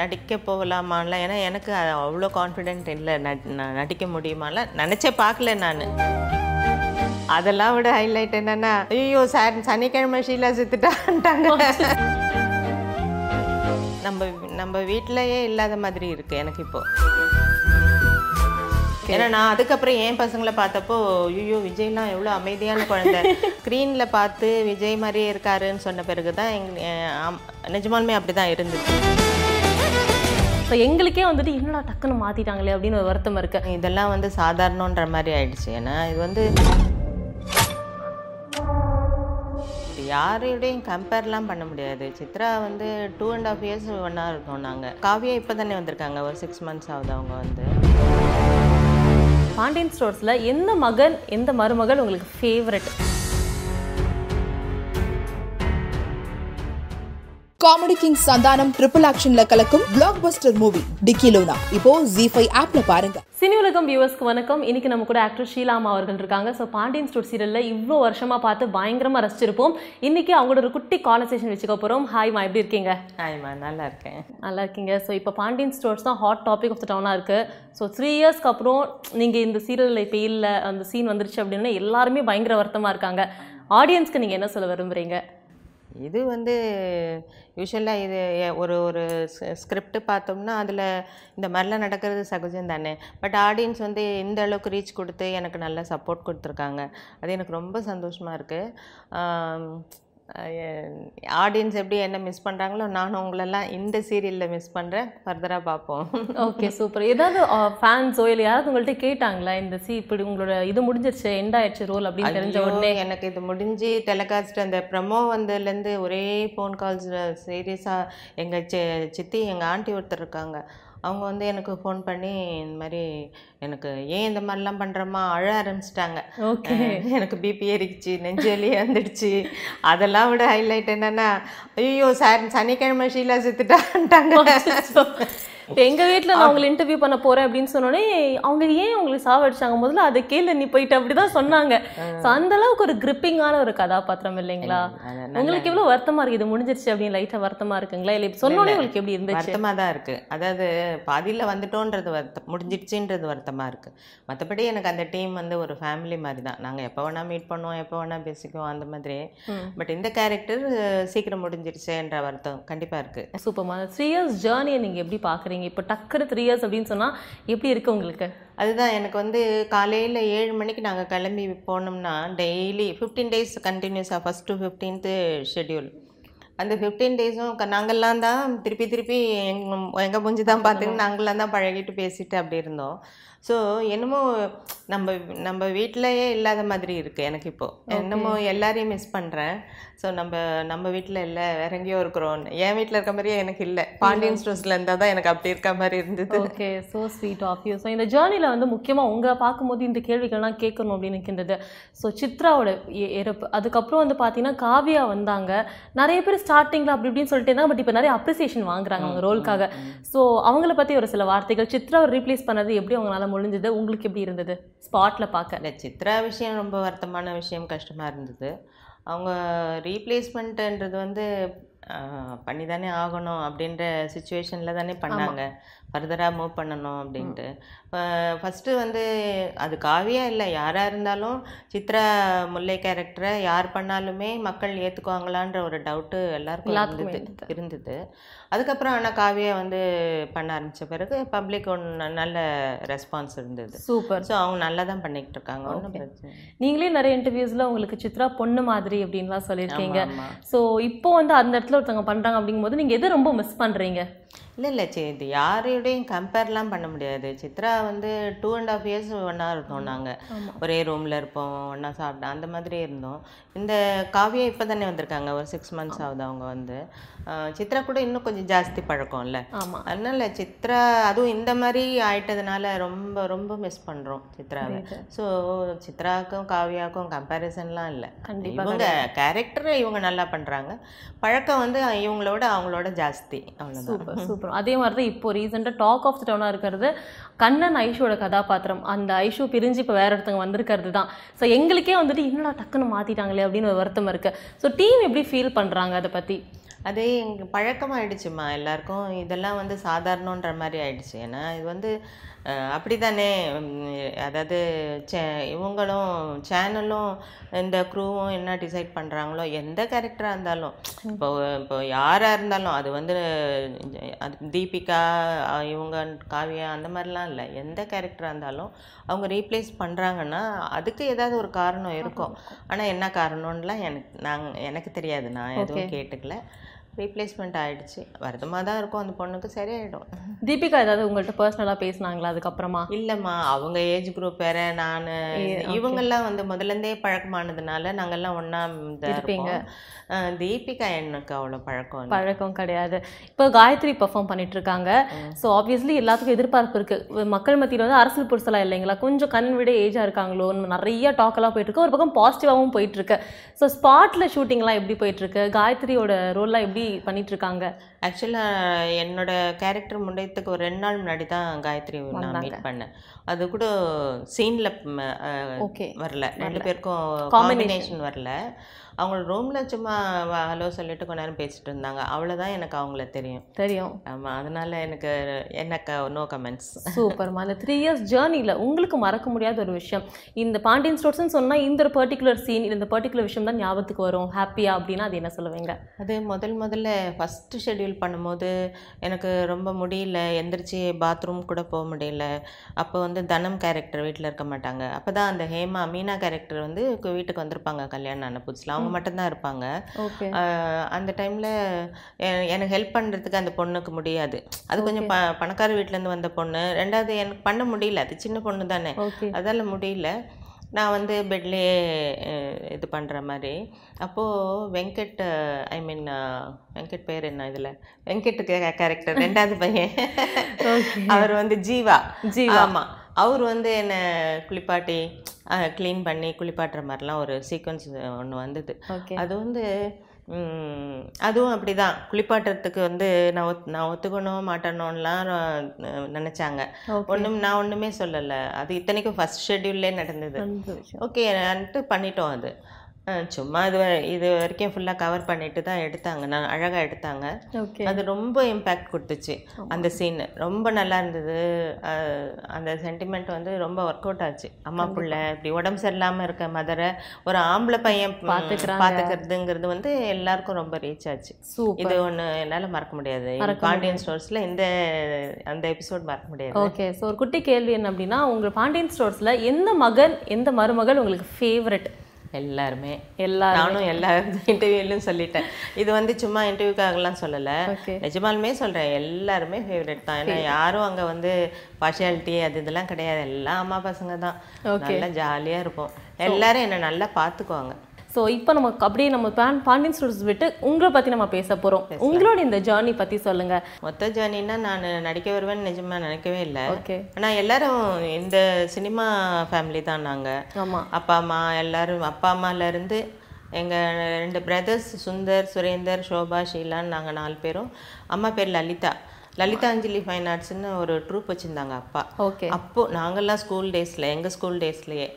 நடிக்க போகலாமான்லாம் ஏன்னா எனக்கு அவ்வளோ கான்ஃபிடென்ட் இல்லை. நான் நடிக்க முடியுமால நினச்சே பார்க்கல நான். அதெல்லாம் விட ஹைலைட் என்னன்னா ஐயோ சார் சனிக்கிழமை ஷீலா செத்துட்டான்ட்டாங்க. நம்ம நம்ம வீட்டிலையே இல்லாத மாதிரி இருக்கு எனக்கு இப்போ. ஏன்னா நான் அதுக்கப்புறம் என் பசங்களை பார்த்தப்போ ஐயோ விஜய்லாம் எவ்வளோ அமைதியான குழந்தை. ஸ்க்ரீனில் பார்த்து விஜய் மாதிரியே இருக்காருன்னு சொன்ன பிறகு தான் எங் நிஜமாலுமே அப்படி தான் இருந்துச்சு ஸோ எங்களுக்கே வந்துட்டு என்னடா டக்குன்னு மாத்திட்டாங்களே அப்படின்னு ஒரு வருத்தம் இருக்கு. இதெல்லாம் வந்து சாதாரணன்ற மாதிரி ஆயிடுச்சு. ஏன்னா இது வந்து இது யாரோடையும் கம்பேர்லாம் பண்ண முடியாது. சித்ரா வந்து டூ அண்ட் ஆஃப் இயர்ஸ் ஒன்றா இருக்கோம் நாங்கள் காவியா இப்போ தானே வந்திருக்காங்க. ஒரு சிக்ஸ் மந்த்ஸ் ஆகுது அவங்க வந்து. பாண்டியன் ஸ்டோர்ஸ்ல எந்த மகன் எந்த மருமகள் உங்களுக்கு favourite comedy king Santhanam triple ஆக்ஷன்ல கலக்கும் பிளாக் பஸ்டர் மூவி டிக்கிலோனா இப்போ ஜி ஃபைவ் ஆப்ல பாருங்க. சினி உலகம் வியூவர்ஸ்க்கு வணக்கம். இன்னைக்கு நம்ம கூட ஆக்டர் ஷீலாமா அவர்கள் இருக்காங்க. ஸோ பாண்டியன் ஸ்டோர் சீரியல்ல இவ்வளோ வருஷமா பார்த்து பயங்கரமா ரசிச்சிருப்போம். இன்னைக்கு அவங்களோட ஒரு குட்டி கான்வர்சேஷன் வச்சுக்க போறோம். ஹாய்மா எப்படி இருக்கீங்க? ஹாய்மா நல்லா இருக்கேன். நல்லா இருக்கீங்க. ஸோ இப்போ பாண்டியன் ஸ்டோர்ஸ் தான் ஹாட் டாபிக் ஆஃப் த டவுனாக இருக்குது ஸோ த்ரீ இயர்ஸ்க்கு அப்புறம் நீங்கள் இந்த சீரியலில் இப்போ இல்லை அந்த சீன் வந்துருச்சு அப்படின்னா எல்லாருமே பயங்கர வருத்தமாக இருக்காங்க. ஆடியன்ஸ்க்கு நீங்கள் என்ன சொல்ல விரும்புறீங்க? இது வந்து யூஸ்வலாக இது ஒரு ஒரு ஸ்கிரிப்ட் பார்த்தோம்னா அதில் இந்த மாதிரிலாம் நடக்கிறது சகஜம் தானே பட் ஆடியன்ஸ் வந்து இந்த அளவுக்கு ரீச் கொடுத்து எனக்கு நல்லா சப்போர்ட் கொடுத்துருக்காங்க. அது எனக்கு ரொம்ப சந்தோஷமாக இருக்குது ஆடியன்ஸ் எப்படி என்ன மிஸ் பண்ணுறாங்களோ நானும் உங்களெல்லாம் இந்த சீரியலில் மிஸ் பண்ணுறேன் ஃபர்தராக பார்ப்போம். ஓகே சூப்பர் ஏதாவது ஃபேன்ஸோ இல்லை யாராவது உங்கள்கிட்ட கேட்டாங்களா இந்த சி இப்படி உங்களோட இது முடிஞ்சிருச்சு எண்ட் ஆயிடுச்சு ரோல் அப்படின்னு தெரிஞ்ச உடனே? எனக்கு இது முடிஞ்சு டெலிகாஸ்ட் அந்த ப்ரமோ வந்ததுலேருந்து ஒரே ஃபோன் கால்ஸ் சீரியஸாக எங்கள் சி சித்தி எங்கள் ஆண்டி ஒருத்தர் இருக்காங்க. அவங்க வந்து எனக்கு ஃபோன் பண்ணி இந்த மாதிரி எனக்கு ஏன் இந்த மாதிரிலாம் பண்ணுறம்மா அழ ஆரம்பிச்சிட்டாங்க. ஓகே. எனக்கு பிபி ஏறிக்குச்சு நெஞ்சு வலி வந்துடுச்சு. அதெல்லாம் விட ஹைலைட் என்னன்னா ஐயோ சார் சனிக்கிழமை ஷீலா செத்துட்டான்ட்டாங்க. இப்போ எங்கள் வீட்டில் நான் உங்களை இன்டர்வியூ பண்ண போகிறேன் அப்படின்னு சொன்னோடனே அவங்க ஏன் உங்களுக்கு சாவடிச்சாங்க? முதல்ல அதை கேளு நீ போயிட்டு அப்படி தான் சொன்னாங்க அந்த அளவுக்கு ஒரு கிரிப்பிங்கான ஒரு கதாபாத்திரம் இல்லைங்களா? உங்களுக்கு எவ்வளோ வருத்தமா இருக்கு இது முடிஞ்சிருச்சு அப்படின்னு லைட்டாக வருத்தமா இருக்குங்களா? இல்லை சொன்னோடனே உங்களுக்கு எப்படி இருந்துச்சு? வருத்தமாக தான் இருக்குது அதாவது பாதியில் வந்துட்டோன்றது வருத்தம் முடிஞ்சிடுச்சுன்றது வருத்தமாக இருக்குது மற்றபடி எனக்கு அந்த டீம் வந்து ஒரு ஃபேமிலி மாதிரி தான். நாங்கள் எப்போ வேணால் மீட் பண்ணுவோம் எப்போ வேணால் பேசிக்குவோம் அந்த மாதிரி பட் இந்த கேரக்டர் சீக்கிரம் முடிஞ்சிருச்சேன்ற வருத்தம் கண்டிப்பாக இருக்குது சூப்பர்மா த்ரீ இயர்ஸ் ஜேர்னியை நீங்கள் எப்படி பார்க்குறீங்க இப்போ டக்குனு த்ரீ இயர்ஸ் அப்படின்னு சொன்னால் எப்படி இருக்கு உங்களுக்கு? அதுதான் எனக்கு வந்து காலையில் ஏழு மணிக்கு நாங்கள் கிளம்பி போனோம்னா டெய்லி ஃபிஃப்டீன் டேஸ் கண்டினியூஸாக ஃபஸ்ட் டு ஃபிஃப்டீன்த்து ஷெட்யூல் அந்த ஃபிஃப்டீன் டேஸும் நாங்கள்லாம் தான் திருப்பி திருப்பி எங்கள் எங்கள் மூஞ்சி தான் பார்த்துக்கிட்டு நாங்களாம் தான் பழகிட்டு பேசிட்டு அப்படி இருந்தோம். ஸோ என்னமோ நம்ம நம்ம வீட்டிலையே இல்லாத மாதிரி இருக்குது எனக்கு இப்போது என்னமோ எல்லாரையும் மிஸ் பண்ணுறேன் ஸோ நம்ம நம்ம வீட்டில் இல்லை வேற எங்கேயோ இருக்கிறோம். என் வீட்டில் இருக்க மாதிரியே எனக்கு இல்லை. பாண்டியன் ஸ்டோர்ஸில் இருந்தால் தான் எனக்கு அப்படி இருக்க மாதிரி இருந்தது. Okay so sweet of you so இந்த ஜேர்னியில் வந்து முக்கியமாக உங்களை பார்க்கும்போது இந்த கேள்விகள்லாம் கேட்கணும் அப்படின்னு இருக்கின்றது ஸோ சித்ராவோட இறப்பு அதுக்கப்புறம் வந்து பார்த்தீங்கன்னா காவியா வந்தாங்க. நிறைய பேர் ஸ்டார்டிங்கில் அப்படி இப்படின்னு சொல்லிட்டு இருந்தாங்க. பட் இப்போ நிறைய அப்ரிசியேஷன் வாங்குறாங்க அவங்க ரோலுக்காக ஸோ அவங்கள பற்றி ஒரு சில வார்த்தைகள். சித்ராவை ரீப்ளேஸ் பண்ணது எப்படி அவங்களால முடிஞ்சது. உங்களுக்கு எப்படி இருந்தது? ஸ்பாட்டில் பார்க்க இல்லை சித்ரா விஷயம் ரொம்ப வருத்தமான விஷயம் கஷ்டமாக இருந்தது. அவங்க ரீப்ளேஸ்மெண்ட்டுன்றது வந்து பண்ணி தானே ஆகணும் அப்படின்ற சுச்சுவேஷனில் தானே பண்ணாங்க. ஃபர்தராக மூவ் பண்ணணும் அப்படின்ட்டு. ஃபஸ்ட்டு வந்து அது காவியா இல்லை யாராக இருந்தாலும் சித்ரா முல்லை கேரக்டரை யார் பண்ணாலுமே மக்கள் ஏற்றுக்குவாங்களான்ற ஒரு டவுட்டு எல்லாருக்கும் இருந்தது இருந்தது. அதுக்கப்புறம் ஆனால் காவியா வந்து பண்ண ஆரம்பித்த பிறகு பப்ளிக் ஒன்று நல்ல ரெஸ்பான்ஸ் இருந்தது. சூப்பர். ஸோ அவங்க நல்லா தான் பண்ணிக்கிட்டு இருக்காங்க ஒன்றும் பிரச்சனை. நீங்களே நிறைய இன்டர்வியூஸில் உங்களுக்கு சித்ரா பொண்ணு மாதிரி அப்படின்லாம் சொல்லியிருக்கீங்க. ஸோ இப்போ வந்து அந்த இடத்துல ஒருத்தவங்க பண்ணுறாங்க அப்படிங்கும்போது நீங்கள் எது ரொம்ப மிஸ் பண்ணுறீங்க இல்லை இல்லை சரி இது யாரோடையும் கம்பேர்லாம் பண்ண முடியாது. சித்ரா வந்து டூ அண்ட் ஆஃப் இயர்ஸ் ஒன்றா இருந்தோம் நாங்கள் ஒரே ரூமில் இருப்போம் ஒன்றா சாப்பிட்டோம் அந்த மாதிரி இருந்தோம். இந்த காவியா இப்போ தானே வந்திருக்காங்க ஒரு சிக்ஸ் மந்த்ஸ் ஆகுது அவங்க வந்து. சித்ரா கூட இன்னும் கொஞ்சம் ஜாஸ்தி பழக்கம்ல. அதனால சித்ரா அதுவும் இந்த மாதிரி ஆயிட்டதுனால ரொம்ப ரொம்ப மிஸ் பண்ணுறோம் சித்ராவை. ஸோ சித்ராவுக்கும் காவியாவுக்கும் கம்பேரிசன்லாம் இல்லை. இவங்க கேரக்டரை இவங்க நல்லா பண்ணுறாங்க பழக்கம் வந்து இவங்களோட அவங்களோட ஜாஸ்தி. அவ்வளோதான் சூப்பர் சூப்பர் அதே மாதிரி தான் இப்போ ரீசெண்டாக டாக் ஆஃப் த டவுனாக இருக்கிறது கண்ணன் ஐஷோட கதாபாத்திரம். அந்த ஐஷோ பிரிஞ்சு இப்போ வேற ஒருத்தவங்க வந்திருக்கிறது தான் ஸோ எங்களுக்கே வந்துட்டு என்னடா டக்குன்னு மாற்றிட்டாங்களே அப்படின்னு ஒரு வருத்தம் இருக்குது ஸோ டீம் எப்படி ஃபீல் பண்ணுறாங்க அதை பற்றி அதே எங்க பழக்கமாயிடுச்சுமா எல்லாருக்கும். இதெல்லாம் வந்து சாதாரணன்ற மாதிரி ஆயிடுச்சு. ஏன்னா இது வந்து அப்படி தானே அதாவது சே இவங்களும் சேனலும் இந்த க்ரூவும் என்ன டிசைட் பண்ணுறாங்களோ எந்த கேரக்டராக இருந்தாலும். இப்போ இப்போ யாராக இருந்தாலும் அது வந்து அது தீபிகா இவங்க காவியா அந்த மாதிரிலாம் இல்லை. எந்த கேரக்டராக இருந்தாலும் அவங்க ரீப்ளேஸ் பண்ணுறாங்கன்னா அதுக்கு ஏதாவது ஒரு காரணம் இருக்கும். ஆனால் என்ன காரணம்லாம் எனக்கு நாங்கள் எனக்கு தெரியாது. நான் எதுவும் கேட்டுக்கல. ரீப்ளேஸ்மெண்ட் ஆயிடுச்சு. வருத்தமாக தான் இருக்கும். அந்த பொண்ணுக்கு சரியாயிடும். தீபிகா ஏதாவது உங்கள்கிட்ட பர்சனலாக பேசுனாங்களா அதுக்கப்புறமா? இல்லைம்மா. அவங்க ஏஜ் குரூப் வேற நான் இவங்கெல்லாம் வந்து முதல்லேருந்தே பழக்கமானதுனால நாங்கெல்லாம் ஒன்றா இருப்பீங்க. தீபிகா எனக்கு அவ்வளோ பழக்கம் பழக்கம் கிடையாது. இப்போ காயத்ரி பெர்ஃபார்ம் பண்ணிட்டு இருக்காங்க ஸோ ஆப்வியஸ்லி எல்லாத்துக்கும் எதிர்பார்ப்பு இருக்கு. மக்கள் மத்தியில் வந்து அரசியல் புருஷலாம் இல்லைங்களா? கொஞ்சம் கண் விட ஏஜாக இருக்காங்களோன்னு நிறைய டாக்கெல்லாம் போயிட்டு இருக்கு ஒரு பக்கம் பாசிட்டிவாகவும் போயிட்டு இருக்கு ஸோ ஸ்பாட்ல ஷூட்டிங்லாம் எப்படி போயிட்டு இருக்கு காயத்ரியோட ரோல்லாம் எப்படி பண்ணிட்டு இருக்காங்க. ஆக்சுவலாக என்னோட கேரக்டர் முன்னையத்துக்கு ஒரு ரெண்டு நாள் முன்னாடி தான் காயத்ரி நான் மீட் பண்ணேன். அது கூட சீனில் ஓகே. வரல. ரெண்டு பேருக்கும் காம்பினேஷன் வரல. அவங்க ரூமில் சும்மா ஹலோ சொல்லிட்டு கொஞ்ச நேரம் பேசிட்டு இருந்தாங்க. அவ்வளோதான் எனக்கு அவங்கள தெரியும். தெரியும். ஆமாம் அதனால எனக்கு எனக்கு நோ கமெண்ட்ஸ் சூப்பர்மா அந்த த்ரீ இயர்ஸ் ஜேர்னியில் உங்களுக்கு மறக்க முடியாத ஒரு விஷயம். இந்த பாண்டியன் ஸ்டோர்ஸ்னு சொன்னால் இந்த ஒரு பர்டிகுலர் சீன் இந்த பர்டிகுலர் விஷயம் தான் ஞாபகத்துக்கு வரும். ஹாப்பியா அப்படின்னா அது என்ன சொல்லுவீங்க? அது முதல் முதல்ல ஃபஸ்ட்டு ஷெட்யூல் பண்ணும்போது எனக்கு ரொம்ப முடியல. எந்திரிச்சு பாத்ரூம் கூட போக முடியல. அப்போ வந்து தனம் கேரக்டர் வீட்டில் இருக்க மாட்டாங்க. அப்போ தான் அந்த ஹேமா மீனா கேரக்டர் வந்து வீட்டுக்கு வந்திருப்பாங்க கல்யாணம் ஆன புதுசில். அவங்க மட்டும்தான் இருப்பாங்க. அந்த டைமில் எனக்கு ஹெல்ப் பண்ணுறதுக்கு அந்த பொண்ணுக்கு முடியாது. அது கொஞ்சம் ப பணக்கார வீட்டிலேருந்து வந்த பொண்ணு. ரெண்டாவது எனக்கு பண்ண முடியல. அது சின்ன பொண்ணு தானே அதால் முடியல. நான் வந்து பெட்லேயே இது பண்ணுற மாதிரி. அப்போது வெங்கட் ஐ மீன் வெங்கட் பேர் என்ன இதில்? வெங்கட் கேரக்டர் ரெண்டாவது பையன். அவர் வந்து ஜீவா. ஜீவா. ஆமாம் அவர் வந்து என்னை குளிப்பாட்டி க்ளீன் பண்ணி குளிப்பாட்டுற மாதிரிலாம் ஒரு சீக்வன்ஸ் ஒன்று வந்தது. ஓகே அது வந்து அதுவும் அப்படிதான். குளிப்பாட்டுறதுக்கு வந்து நான் ஒத் நான் ஒத்துக்கணும் மாட்டணும்லாம் நினைச்சாங்க. ஒன்றும் நான் ஒன்றுமே சொல்லலை. அது இத்தனைக்கும் ஃபர்ஸ்ட் ஷெட்யூல்லே நடந்தது. ஓகேன்ட்டு பண்ணிட்டோம் அது. சும்மா இது இது வரைக்கும் ஃபுல்லாக கவர் பண்ணிட்டு தான் எடுத்தாங்க. நான் அழகாக எடுத்தாங்க. ஓகே அது ரொம்ப இம்பேக்ட் கொடுத்துச்சு அந்த சீன் ரொம்ப நல்லா இருந்தது. அந்த சென்டிமெண்ட் வந்து ரொம்ப ஒர்க் அவுட் ஆச்சு. அம்மா புள்ள இப்படி உடம்பு சரியில்லாமல் இருக்க மதரை ஒரு ஆம்பளை பையன். பாத்துக்கிறதுங்கிறது வந்து எல்லாருக்கும் ரொம்ப ரீச் ஆச்சு. இது ஒன்று என்னால் மறக்க முடியாது. பாண்டியன் ஸ்டோர்ஸில் இந்த அந்த எபிசோட் மறக்க முடியாது. ஓகே ஸோ ஒரு குட்டி கேள்வி என்ன அப்படின்னா உங்கள் பாண்டியன் ஸ்டோர்ஸில் எந்த மகன் எந்த மருமகள் உங்களுக்கு ஃபேவரட் எல்லாருமே. எல்லாரும் நானும் எல்லா இன்டர்வியூலையும் சொல்லிட்டேன். இது வந்து சும்மா இன்டர்வியூக்காகலாம் சொல்லலை. நிஜமாலுமே சொல்கிறேன் எல்லாருமே ஃபேவரட் தான். ஏன்னா யாரும் அங்கே வந்து பார்ஷியாலிட்டி அது இதெல்லாம் கிடையாது. எல்லாம் அம்மா பசங்க தான். நல்லா ஜாலியாக இருப்போம். எல்லாரும் என்னை நல்லா பார்த்துக்குவாங்க ஸோ இப்போ நம்ம அப்படியே நம்ம பான் பாண்டியன் ஸ்டோர்ஸ் விட்டு உங்களை பற்றி நம்ம பேச போகிறோம் உங்களோட இந்த ஜேர்னி பற்றி சொல்லுங்கள் மொத்த ஜேர்னின்னா நான் நடிக்க வருவேன்னு நிஜமாக நினைக்கவே இல்லை. ஓகே ஆனால் எல்லாரும் இந்த சினிமா ஃபேமிலி தான் நாங்கள் ஆமாம் அப்பா அம்மா எல்லாரும் அப்பா அம்மாலேருந்து எங்கள் ரெண்டு பிரதர்ஸ் சுந்தர் சுரேந்தர் சோபா ஷீலான்னு நாங்கள் நாலு பேரும். அம்மா பேர் லலிதா. லலிதா அஞ்சலி ஃபைன் ஆர்ட்ஸ்னு ஒரு ட்ரூப் வச்சுருந்தாங்க அப்பா. ஓகே அப்போ நாங்கள்லாம் ஸ்கூல் டேஸில் எங்கள் ஸ்கூல் டேஸ்லேயே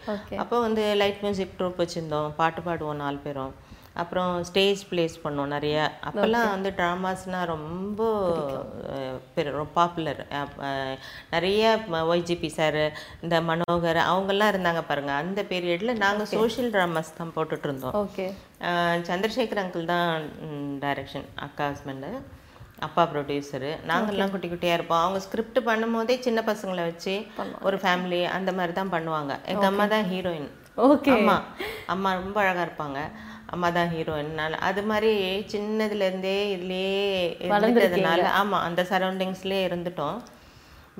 அப்போ வந்து லைட் மியூசிக் ட்ரூப் வச்சுருந்தோம். பாட்டு பாடுவோம் நாலு பேரும். அப்புறம் ஸ்டேஜ் ப்ளேஸ் பண்ணோம் நிறைய. அப்போல்லாம் வந்து ட்ராமாஸ்னால் ரொம்ப பாப்புலர் நிறைய ஒய்ஜிபி சார் இந்த மனோகர் அவங்கெல்லாம் இருந்தாங்க பாருங்கள் அந்த பீரியடில் நாங்கள் சோஷியல் ட்ராமாஸ் தான் போட்டுட்டு இருந்தோம். ஓகே சந்திரசேகர் அங்கிள் தான் டைரக்ஷன் அக்கா ஹஸ்பண்டு அப்பா ப்ரொடியூசரு நாங்கள்லாம் குட்டி குட்டியாக இருப்போம். அவங்க ஸ்கிரிப்ட் பண்ணும்போதே சின்ன பசங்களை வச்சு ஒரு ஃபேமிலி அந்த மாதிரி தான் பண்ணுவாங்க. எங்கள் அம்மா தான் ஹீரோயின் ஓகே அம்மா அம்மா ரொம்ப அழகாக இருப்பாங்க. அம்மா தான் ஹீரோயின் அது மாதிரி சின்னதுலேருந்தே இதுலேயே இருந்துட்டதுனால ஆமாம் அந்த சரௌண்டிங்ஸ்லேயே இருந்துட்டோம்.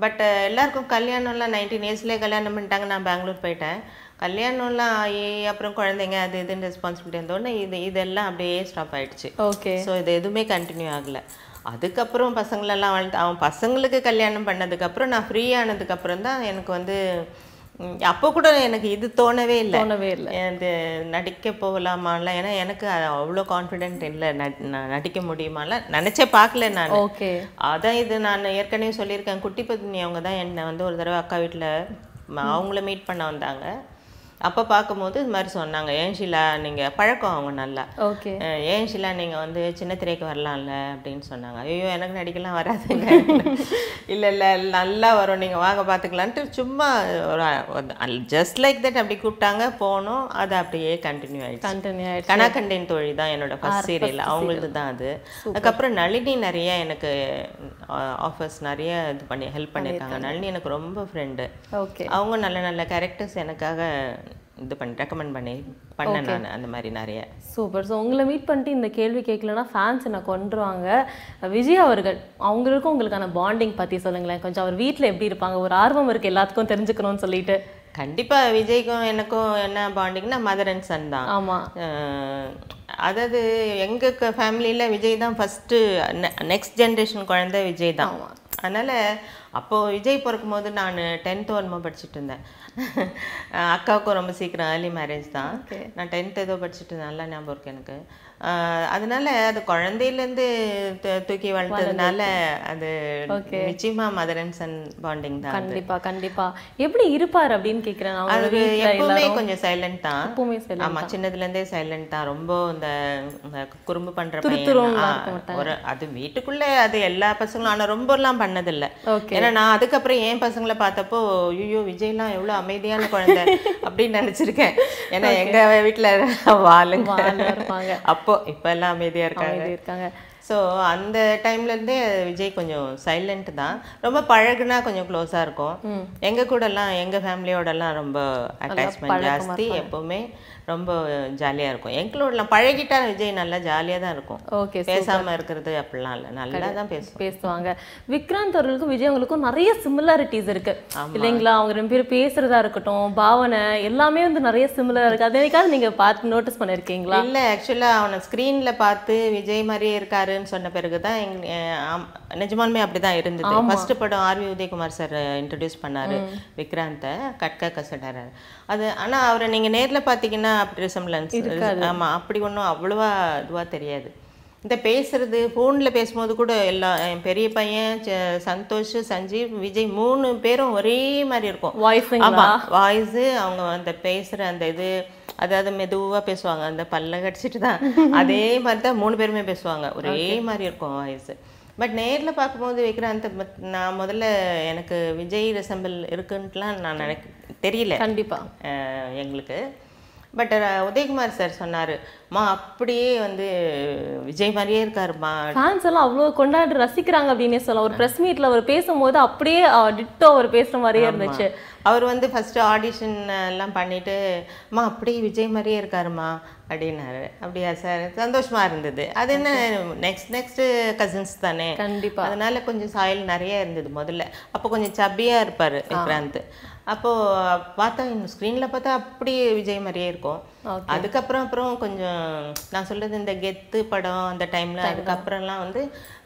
பட் எல்லாருக்கும் கல்யாணம்லாம் நைன்டீன் இயர்ஸ்லேயே கல்யாணம் பண்ணிட்டாங்க. நான் பெங்களூர் போயிட்டேன். கல்யாணம்லாம் ஆகி அப்புறம் குழந்தைங்க அது இதுன்னு ரெஸ்பான்சிபிலிட்டி இருந்தோடனே இது இதெல்லாம் அப்படியே ஸ்டாப் ஆயிடுச்சு. ஓகே ஸோ இது எதுவுமே கண்டினியூ ஆகலை. அதுக்கப்புறம் பசங்களெல்லாம் வளர்த்து அவன் பசங்களுக்கு கல்யாணம் பண்ணதுக்கப்புறம் நான் ஃப்ரீ ஆனதுக்கப்புறம் தான் எனக்கு வந்து அப்போ கூட எனக்கு இது தோணவே இல்லை. தோணவே இல்லை. இது நடிக்க போகலாமான்லாம் ஏன்னா எனக்கு அவ்வளோ கான்ஃபிடென்ட் இல்லை. நான் நடிக்க முடியுமாலாம் நினச்சே பார்க்கல நான். ஓகே. அதான் இது நான் ஏற்கனவே சொல்லியிருக்கேன். குட்டி பத்னி அவங்க தான் என்னை வந்து ஒரு தடவை அக்கா வீட்டில் அவங்கள மீட் பண்ண வந்தாங்க. அப்போ பார்க்கும்போது இது மாதிரி சொன்னாங்க. ஏன் ஷீலா நீங்கள் பழக்கம் அவங்க நல்லா. ஓகே. ஏன் ஷீலா நீங்கள் வந்து சின்ன திரைக்கு வரலாம்ல? அப்படின்னு சொன்னாங்க. ஐயோ எனக்கு நடிக்கலாம் வராதுங்க. இல்லை இல்லை நல்லா வரும். நீங்கள் வாங்க பார்த்துக்கலான்ட்டு சும்மா ஒரு ஜஸ்ட் லைக் தட் அப்படி கூப்பிட்டாங்க. போனோம். அது அப்படியே கண்டினியூ ஆயிடுச்சு. கண்டினியூ ஆயிடுச்சு. கனாகண்டேன் தோழி தான் என்னோட ஃபர்ஸ்ட் சீரியல் அவங்களது தான் அது. அதுக்கப்புறம் நளினி நிறைய எனக்கு ஆஃபர்ஸ் நிறைய இது பண்ணி ஹெல்ப் பண்ணியிருக்காங்க நளினி எனக்கு ரொம்ப ஃப்ரெண்டு ஓகே அவங்க நல்ல நல்ல கேரக்டர்ஸ் எனக்காக இது பண்ணி ரெக்கமெண்ட் பண்ணி பண்ணேன் நான் அந்த மாதிரி நிறைய. சூப்பர் ஸோ உங்களை மீட் பண்ணிட்டு இந்த கேள்வி கேட்கலன்னா ஃபேன்ஸ் என்ன கொண்டுருவாங்க விஜய் அவர்கள் அவங்களுக்கும் உங்களுக்கான பாண்டிங் பற்றி சொல்லுங்களேன். கொஞ்சம் அவர் வீட்டில் எப்படி இருப்பாங்க? ஒரு ஆர்வம் இருக்குது எல்லாத்துக்கும் தெரிஞ்சுக்கணும்னு சொல்லிட்டு. கண்டிப்பா விஜய்க்கும் எனக்கும் என்ன பாண்டிங்னா மதர் அண்ட் சன் தான். ஆமாம் அதாவது எங்க ஃபேமிலியில் விஜய் தான் ஃபஸ்ட்டு நெக்ஸ்ட் ஜென்ரேஷன் குழந்தை விஜய் தான். அதனால் அப்போது விஜய் பிறக்கும் போது நான் டென்த்து வருமோ படிச்சுட்டு இருந்தேன். அக்காவுக்கும் ரொம்ப சீக்கிரம் ஏர்லி மேரேஜ் தான். நான் டென்த் ஏதோ படிச்சுட்டு இருந்தேன். நல்லா ஞாபகம் இருக்கு எனக்கு. அதனால அது குழந்தையிலேருந்து தூக்கி வளர்த்ததுனால அது நிச்சயமா மதர் அண்ட் சன் பாண்டிங் தான். கண்டிப்பா கண்டிப்பா. எப்படி இருப்பார் அப்படின்னு கேட்குறேன் அது எப்பவுமே கொஞ்சம் சைலண்ட் தான். எப்பவுமே ஆமா சின்னதுல இருந்தே சைலண்ட் தான். ரொம்ப இந்த குறும்பு பண்ற ஒரு அது வீட்டுக்குள்ள அது எல்லா பசங்களும் ஆனா ரொம்ப எல்லாம் பண்ணதில்ல. ஏன்னா நான் அதுக்கப்புறம் என் பசங்களை பார்த்தப்போ ஐயோ விஜய்லாம் எவ்வளவு அமைதியான குழந்தை அப்படின்னு நினைச்சிருக்கேன். ஏன்னா எங்க வீட்டுல வாளுங்க அப்போ இப்ப எல்லாம் அமைதியா இருக்காங்க. இருக்காங்க. ஸோ அந்த டைம்லேருந்தே விஜய் கொஞ்சம் சைலண்ட் தான். ரொம்ப பழகுனா கொஞ்சம் க்ளோஸாக இருக்கும். எங்கள் கூடலாம் எங்கள் ஃபேமிலியோடலாம் ரொம்ப அட்டாச்மெண்ட் ஜாஸ்தி. எப்போவுமே ரொம்ப ஜாலியாக இருக்கும். எங்களோடலாம் பழகிட்டா விஜய் நல்லா ஜாலியாக தான் இருக்கும். ஓகே பேசாமல் இருக்கிறது அப்படிலாம் இல்லை. நல்லா தான் பேசுவோம். பேசுவாங்க. விக்ராந்த் அவர்களுக்கும் விஜய் அவங்களுக்கும் நிறைய சிமிலாரிட்டிஸ் இருக்கு. இல்லைங்களா? அவங்க ரெண்டு பேரும் பேசுறதா இருக்கட்டும் பாவனை எல்லாமே வந்து நிறைய சிமிலரா இருக்கு. அது என்னைக்காவது நீங்க பார்த்து நோட்டீஸ் பண்ணிருக்கீங்களா? இல்லை ஆக்சுவலாக அவனை ஸ்க்ரீனில் பார்த்து விஜய் மாதிரியே இருக்காருன்னு சொன்ன பிறகு தான் எங் நிஜமாலுமே அப்படி தான் இருந்தது ஃபர்ஸ்ட் படம் ஆர்வி உதயகுமார் சார் இன்ட்ரடியூஸ் பண்ணாரு விக்ராந்தை கட்க கசடர். அது ஆனா அவரை நீங்க நேர்ல பார்த்தீங்கன்னா அப்படி ரிசம்லன்ஸ் ஆமா அப்படி ஒன்றும் அவ்வளவா இதுவா தெரியாது. இந்த பேசுறது ஃபோனில் பேசும்போது கூட எல்லா என் பெரிய பையன் சந்தோஷ் சஞ்சீவ் விஜய் மூணு பேரும் ஒரே மாதிரி இருக்கும். வாய்ஸுங்களா ஆமா வாய்ஸு அவங்க அந்த பேசுற அந்த இது அதாவது மெதுவா பேசுவாங்க. அந்த பல்ல கடிச்சிட்டு தான். அதே மாதிரி தான் மூணு பேருமே பேசுவாங்க. ஒரே மாதிரி இருக்கும் வாய்ஸ் பட் நேர்ல பார்க்கும்போது விக்ராந்த் நான் முதல்ல எனக்கு விஜய் ரிசம்பிள் இருக்குன்ட்டுலாம் நான் நினைக்க தெரியல. கண்டிப்பா. அஹ் எங்களுக்கு. பட் உதயகுமார் சார் சொன்னாரு மா அப்படியே வந்து விஜய் மாதிரியே இருக்காருமா ஃபேன்ஸ் எல்லாம் அவ்வளோ கொண்டாடி ரசிக்கிறாங்க அப்படின்னே சொல்லலாம். ஒரு ப்ரெஸ் மீட்ல அவர் பேசும்போது அப்படியே டிட்டோ அவர் பேசுற மாதிரியே இருந்துச்சு. அவர் வந்து ஃபர்ஸ்ட் ஆடிஷன் எல்லாம் பண்ணிட்டு அம்மா அப்படியே விஜய் மாதிரியே இருக்காருமா அப்படின்னாரு. அப்படியா சார்? சந்தோஷமா இருந்தது. அது என்ன நெக்ஸ்ட் நெக்ஸ்ட் கசின்ஸ் தானே. கண்டிப்பா. அதனால கொஞ்சம் சாயல் நிறைய இருந்தது முதல்ல. அப்போ கொஞ்சம் சப்பியா இருப்பாரு விக்ராந்த். அப்போ பார்த்தா ஸ்க்ரீன்ல பார்த்தா அப்படியே விஜய் மாதிரியே இருக்கும். அதுக்கப்புறம் அப்புறம் கொஞ்சம் நான் சொல்றது இந்த கெத்து படம் அந்த டைம்ல அதுக்கப்புறம்லாம் வந்து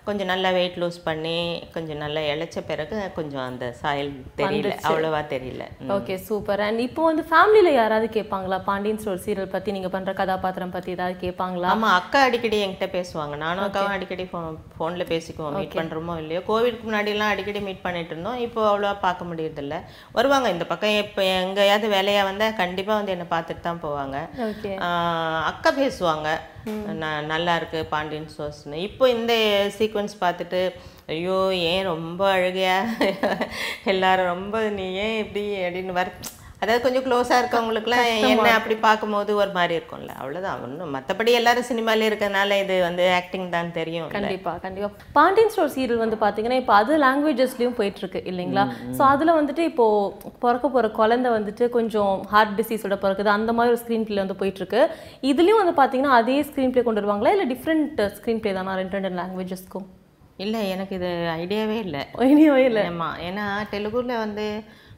கொஞ்சம் நல்லா வெயிட் லூஸ் பண்ணி கொஞ்சம் நல்லா இழைச்ச பிறகு கொஞ்சம் அந்த சாயல் தெரியல அவ்வளவா தெரியல. ஓகே சூப்பர் அண்ட் இப்போ வந்து ஃபேமிலியில யாராவது கேட்பாங்களா? பாண்டியன் ஸ்டோர் சீரியல் பத்தி நீங்க பண்ற கதாபாத்திரம் பத்தி ஏதாவது கேட்பாங்களா? ஆமா அக்கா அடிக்கடி என்கிட்ட பேசுவாங்க. நானும் அக்காவும் அடிக்கடி ஃபோன் ஃபோன்ல பேசிக்குவோம். மீட் பண்றோமோ இல்லையோ? கோவிட்க்கு முன்னாடி எல்லாம் அடிக்கடி மீட் பண்ணிட்டு இருந்தோம். இப்போ அவ்வளோவா பார்க்க முடியறதில்ல. வருவாங்க இந்த பக்கம் இப்போ எங்கேயாவது வேலையா வந்தா கண்டிப்பா வந்து என்னை பார்த்துட்டு தான் போவாங்க. அக்கா பேசுவாங்க. நல்லா இருக்கு பாண்டியன் ஸ்டோர்ஸ்னு இப்போ இந்த சீக்வன்ஸ் பார்த்துட்டு ஐயோ ஏன் ரொம்ப அழுகையா? எல்லாரும் ரொம்ப நீ ஏன் இப்படி? அப்படின்னு வர அதாவது கொஞ்சம் க்ளோஸாக இருக்கவங்களுக்குலாம் என்ன அப்படி பார்க்கும்போது ஒரு மாதிரி இருக்கும்ல. அவ்வளோதான் ஒன்றும் மற்றபடி எல்லாரும் சினிமாலே இருக்கறனால இது வந்து ஆக்டிங் தான் தெரியும் கண்டிப்பா கண்டிப்பா. பாண்டியன் ஸ்டோர் சீரியல் வந்து பாத்தீங்கன்னா இப்போ அது லாங்குவேஜஸ்லயும் போயிட்டு இருக்கு இல்லைங்களா சோ அதுல வந்துட்டு இப்போ பிறக்க போற குழந்தை வந்துட்டு கொஞ்சம் ஹார்ட் டிசீஸோட பிறக்குது அந்த மாதிரி ஒரு ஸ்க்ரீன் பிளே வந்து போயிட்டு இருக்கு இதுலயும் வந்து பாத்தீங்கன்னா அதே ஸ்க்ரீன் பிளே கொண்டு வருவாங்களா? இல்ல டிஃப்ரெண்ட் ஸ்க்ரீன் பிளே தானா? ரெண்டு ரெண்டு லாங்குவேஜஸ்க்கும் இல்லை எனக்கு இது ஐடியாவே இல்லை. எனிவே இல்ல. ஆமா ஏன்னா தெலுங்குல வந்து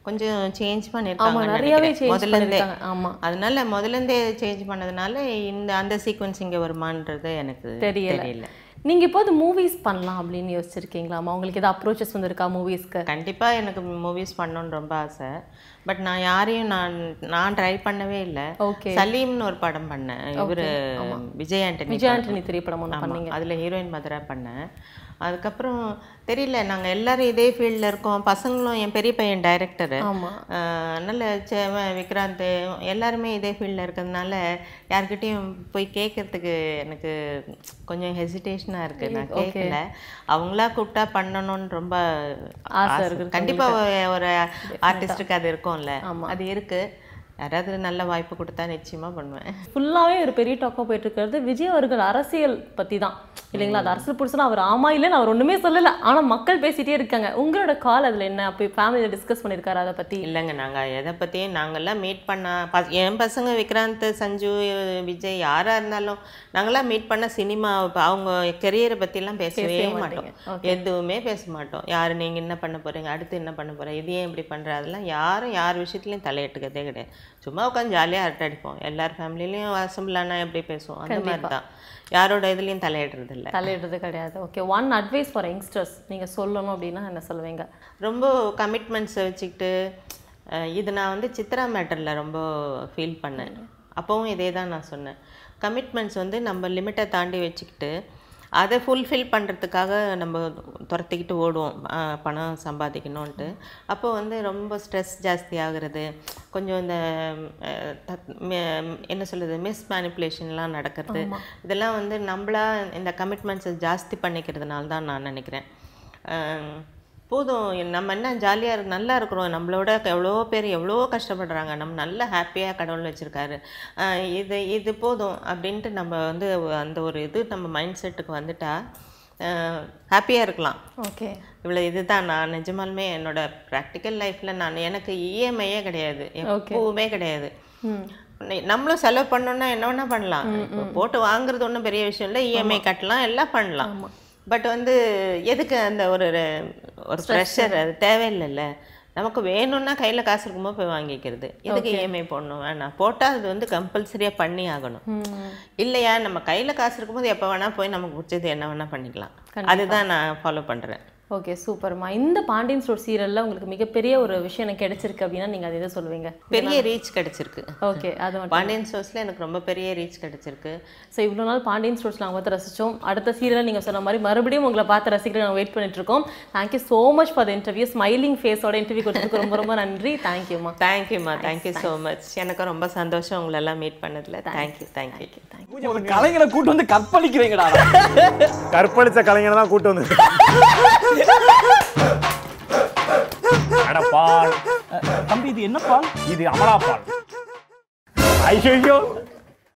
கொஞ்சம் சேஞ்ச் ஆமா பண்ணியிருக்காங்க நிறையவே சேஞ்ச் முதல்ல இருந்தே. பண்ணிருக்காங்க. ஆமா. அதனால முதல்ல இருந்தே சேஞ்ச் பண்ணதுனால இந்த அந்த சீக்வன்ஸ் இங்க வருமான்றது எனக்கு தெரியல. தெரியல. நீங்க இப்போது மூவிஸ் பண்ணலாம் அப்படின்னு யோசிச்சிருக்கீங்களாமா உங்களுக்கு ஏதாவது அப்ரோச்சஸ் வந்திருக்கா மூவிஸ்க்கு கண்டிப்பா எனக்கு மூவிஸ் பண்ணணும்னு ரொம்ப ஆசை. பட் நான் யாரையும் நான் நான் ட்ரை பண்ணவே இல்லை. ஓகே சலீம்னு ஒரு படம் பண்ணேன். இவரு விஜய் ஆண்டனி விஜய் ஆண்டனி திரைப்படம் ஒன்று ஆமா, அதுல ஹீரோயின் மதுரா பண்ணேன். அதுக்கப்புறம் தெரியல நாங்கள் எல்லாரும் இதே ஃபீல்டில் இருக்கோம். பசங்களும் என் பெரிய பையன் டைரக்டரு செவன் விக்ராந்த் எல்லாருமே இதே ஃபீல்டில் இருக்கிறதுனால யார்கிட்டயும் போய் கேட்கறதுக்கு எனக்கு கொஞ்சம் ஹெசிடேஷனாக இருக்குது நான் கேட்கல. அவங்களா கூப்பிட்டா பண்ணணும்னு ரொம்ப ஆசை ஆசை. இருக்குது கண்டிப்பாக ஒரு ஆர்டிஸ்ட்டுக்கு அது இருக்கும்ல. அது இருக்குது யாராவது நல்ல வாய்ப்பு கொடுத்தா நிச்சயமாக பண்ணுவேன். ஃபுல்லாவே ஒரு பெரிய டாக்காக போயிட்டு இருக்கிறது விஜய் அவர்கள் அரசியல் பத்தி தான் இல்லைங்களா? அது அரசியல் புடிச்சுனா அவர் ஆமா இல்லைன்னு அவர் ஒண்ணுமே சொல்லல. ஆனா மக்கள் பேசிட்டே இருக்காங்க. உங்களோட கால் அதுல என்ன? அப்போ ஃபேமிலியில் டிஸ்கஸ் பண்ணியிருக்காரு அதை பத்தி? இல்லைங்க நாங்கள் எதை பற்றியும் நாங்கள்லாம் மீட் பண்ண என் பசங்க விக்ராந்த் சஞ்சு விஜய் யாராக இருந்தாலும் நாங்களாம் மீட் பண்ண சினிமா அவங்க கெரியரை பற்றிலாம் பேசவே மாட்டோம். எதுவுமே பேச மாட்டோம். யார் நீங்கள் என்ன பண்ண போகிறீங்க அடுத்து என்ன பண்ண போகிறீங்க இது ஏன் இப்படி பண்ணுற அதெல்லாம் யாரும் யார் விஷயத்துலையும் தலையிட்டுக்கிறதே கிடையாது. சும்மா உட்காந்து ஜாலியாக அரட்டை அடிப்போம். எல்லார் ஃபேமிலிலையும் அசம்பிளானா எப்படி பேசுவோம்? அந்த மாதிரி தான் யாரோட இதுலேயும் தலையிடுறது இல்ல தலையிடுறது கிடையாது. Okay one advice for youngsters நீங்க சொல்லணும் அப்படின்னா என்ன சொல்லுவீங்க? ரொம்ப கமிட்மெண்ட்ஸை வச்சுக்கிட்டு இது நான் வந்து சித்ரா மேட்டரில் ரொம்ப ஃபீல் பண்ணேன். அப்போவும் இதே தான் நான் சொன்னேன். கமிட்மெண்ட்ஸ் வந்து நம்ம லிமிட்டை தாண்டி வச்சுக்கிட்டு அதை ஃபுல்ஃபில் பண்ணுறதுக்காக நம்ம துரத்திக்கிட்டு ஓடுவோம். பணம் சம்பாதிக்கணுன்ட்டு அப்போ வந்து ரொம்ப ஸ்ட்ரெஸ் ஜாஸ்தி ஆகுறது. கொஞ்சம் இந்த என்ன சொல்கிறது மிஸ் மேனிப்புலேஷன்லாம் நடக்கிறது. இதெல்லாம் வந்து நம்மளா இந்த கமிட்மெண்ட்ஸை ஜாஸ்தி பண்ணிக்கிறதுனால தான் நான் நினைக்கிறேன். போதும். நம்ம என்ன ஜாலியாக இருக்கு நல்லா இருக்கிறோம். நம்மளோட எவ்வளோ பேர் எவ்வளோ கஷ்டப்படுறாங்க. நம்ம நல்ல ஹாப்பியாக கடவுள் வச்சுருக்காரு. இது இது போதும் அப்படின்ட்டு நம்ம வந்து அந்த ஒரு இது நம்ம மைண்ட் செட்டுக்கு வந்துட்டா ஹாப்பியாக இருக்கலாம். ஓகே. இவ்வளோ இதுதான். நான் நிஜமாலுமே என்னோட ப்ராக்டிக்கல் லைஃப்பில் நான் எனக்கு இஎம்ஐயே கிடையாது. எப்பவுமே கிடையாது. நம்மளும் செலவு பண்ணோம்னா என்ன வேணா பண்ணலாம். போட்டு வாங்குறது ஒன்றும் பெரிய விஷயம் இல்லை. இஎம்ஐ கட்டலாம் எல்லாம் பண்ணலாம். பட் வந்து எதுக்கு அந்த ஒரு ஒரு ப்ரெஷர் அது தேவையில்லைல்ல. நமக்கு வேணும்னா கையில் காசு இருக்கும்போது போய் வாங்கிக்கிறது. எதுக்கு இஎம்ஐ போடணும்? வேணாம். போட்டால் அது வந்து கம்பல்சரியாக பண்ணி ஆகணும். இல்லையா? நம்ம கையில் காசு இருக்கும்போது எப்போ வேணால் போய் நமக்கு பிடிச்சது என்ன வேணால் பண்ணிக்கலாம். அதுதான் நான் ஃபாலோ பண்ணுறேன் ஓகே சூப்பர்மா இந்த பாண்டியன் ஸ்டோர் சீரியல்ல உங்களுக்கு மிகப்பெரிய ஒரு விஷயம் எனக்கு கிடைச்சிருக்கு அப்படின்னா நீங்க அதை எதை சொல்லுவீங்க? பெரிய ரீச் கிடைச்சிருக்கு. ஓகே அது பாண்டியன் ஸ்டோர்ஸில் எனக்கு ரொம்ப பெரிய ரீச் கிடைச்சிருக்கு. ஸோ இவ்வளோ நாள் பாண்டியன் ஸ்டோர்ஸ் நாங்கள் பார்த்து ரசிச்சோம். அடுத்த சீரியல் நீங்கள் சொன்ன மாதிரி மறுபடியும் உங்களை பார்த்து ரசிக்கிற நாங்கள் வெயிட் பண்ணிட்டு இருக்கோம். Thank you so much for the interview smiling ஃபேஸோட interview கொடுத்ததுக்கு ரொம்ப ரொம்ப நன்றி. தேங்க்யூமா தேங்க்யூம்மா தேங்க்யூ ஸோ மச் எனக்கு ரொம்ப சந்தோஷம் உங்களெல்லாம் மீட் பண்ணதில். தேங்க்யூ தேங்க்யூ ஒரு கலைஞரை கூட்டு வந்து கற்பழிக்கிறீங்கடா. கற்பழிச்ச கலைஞரை தான் கூட்டு வந்து. பால். தம்பி இது என்ன பால்? இது அமலா பால். ஐயோ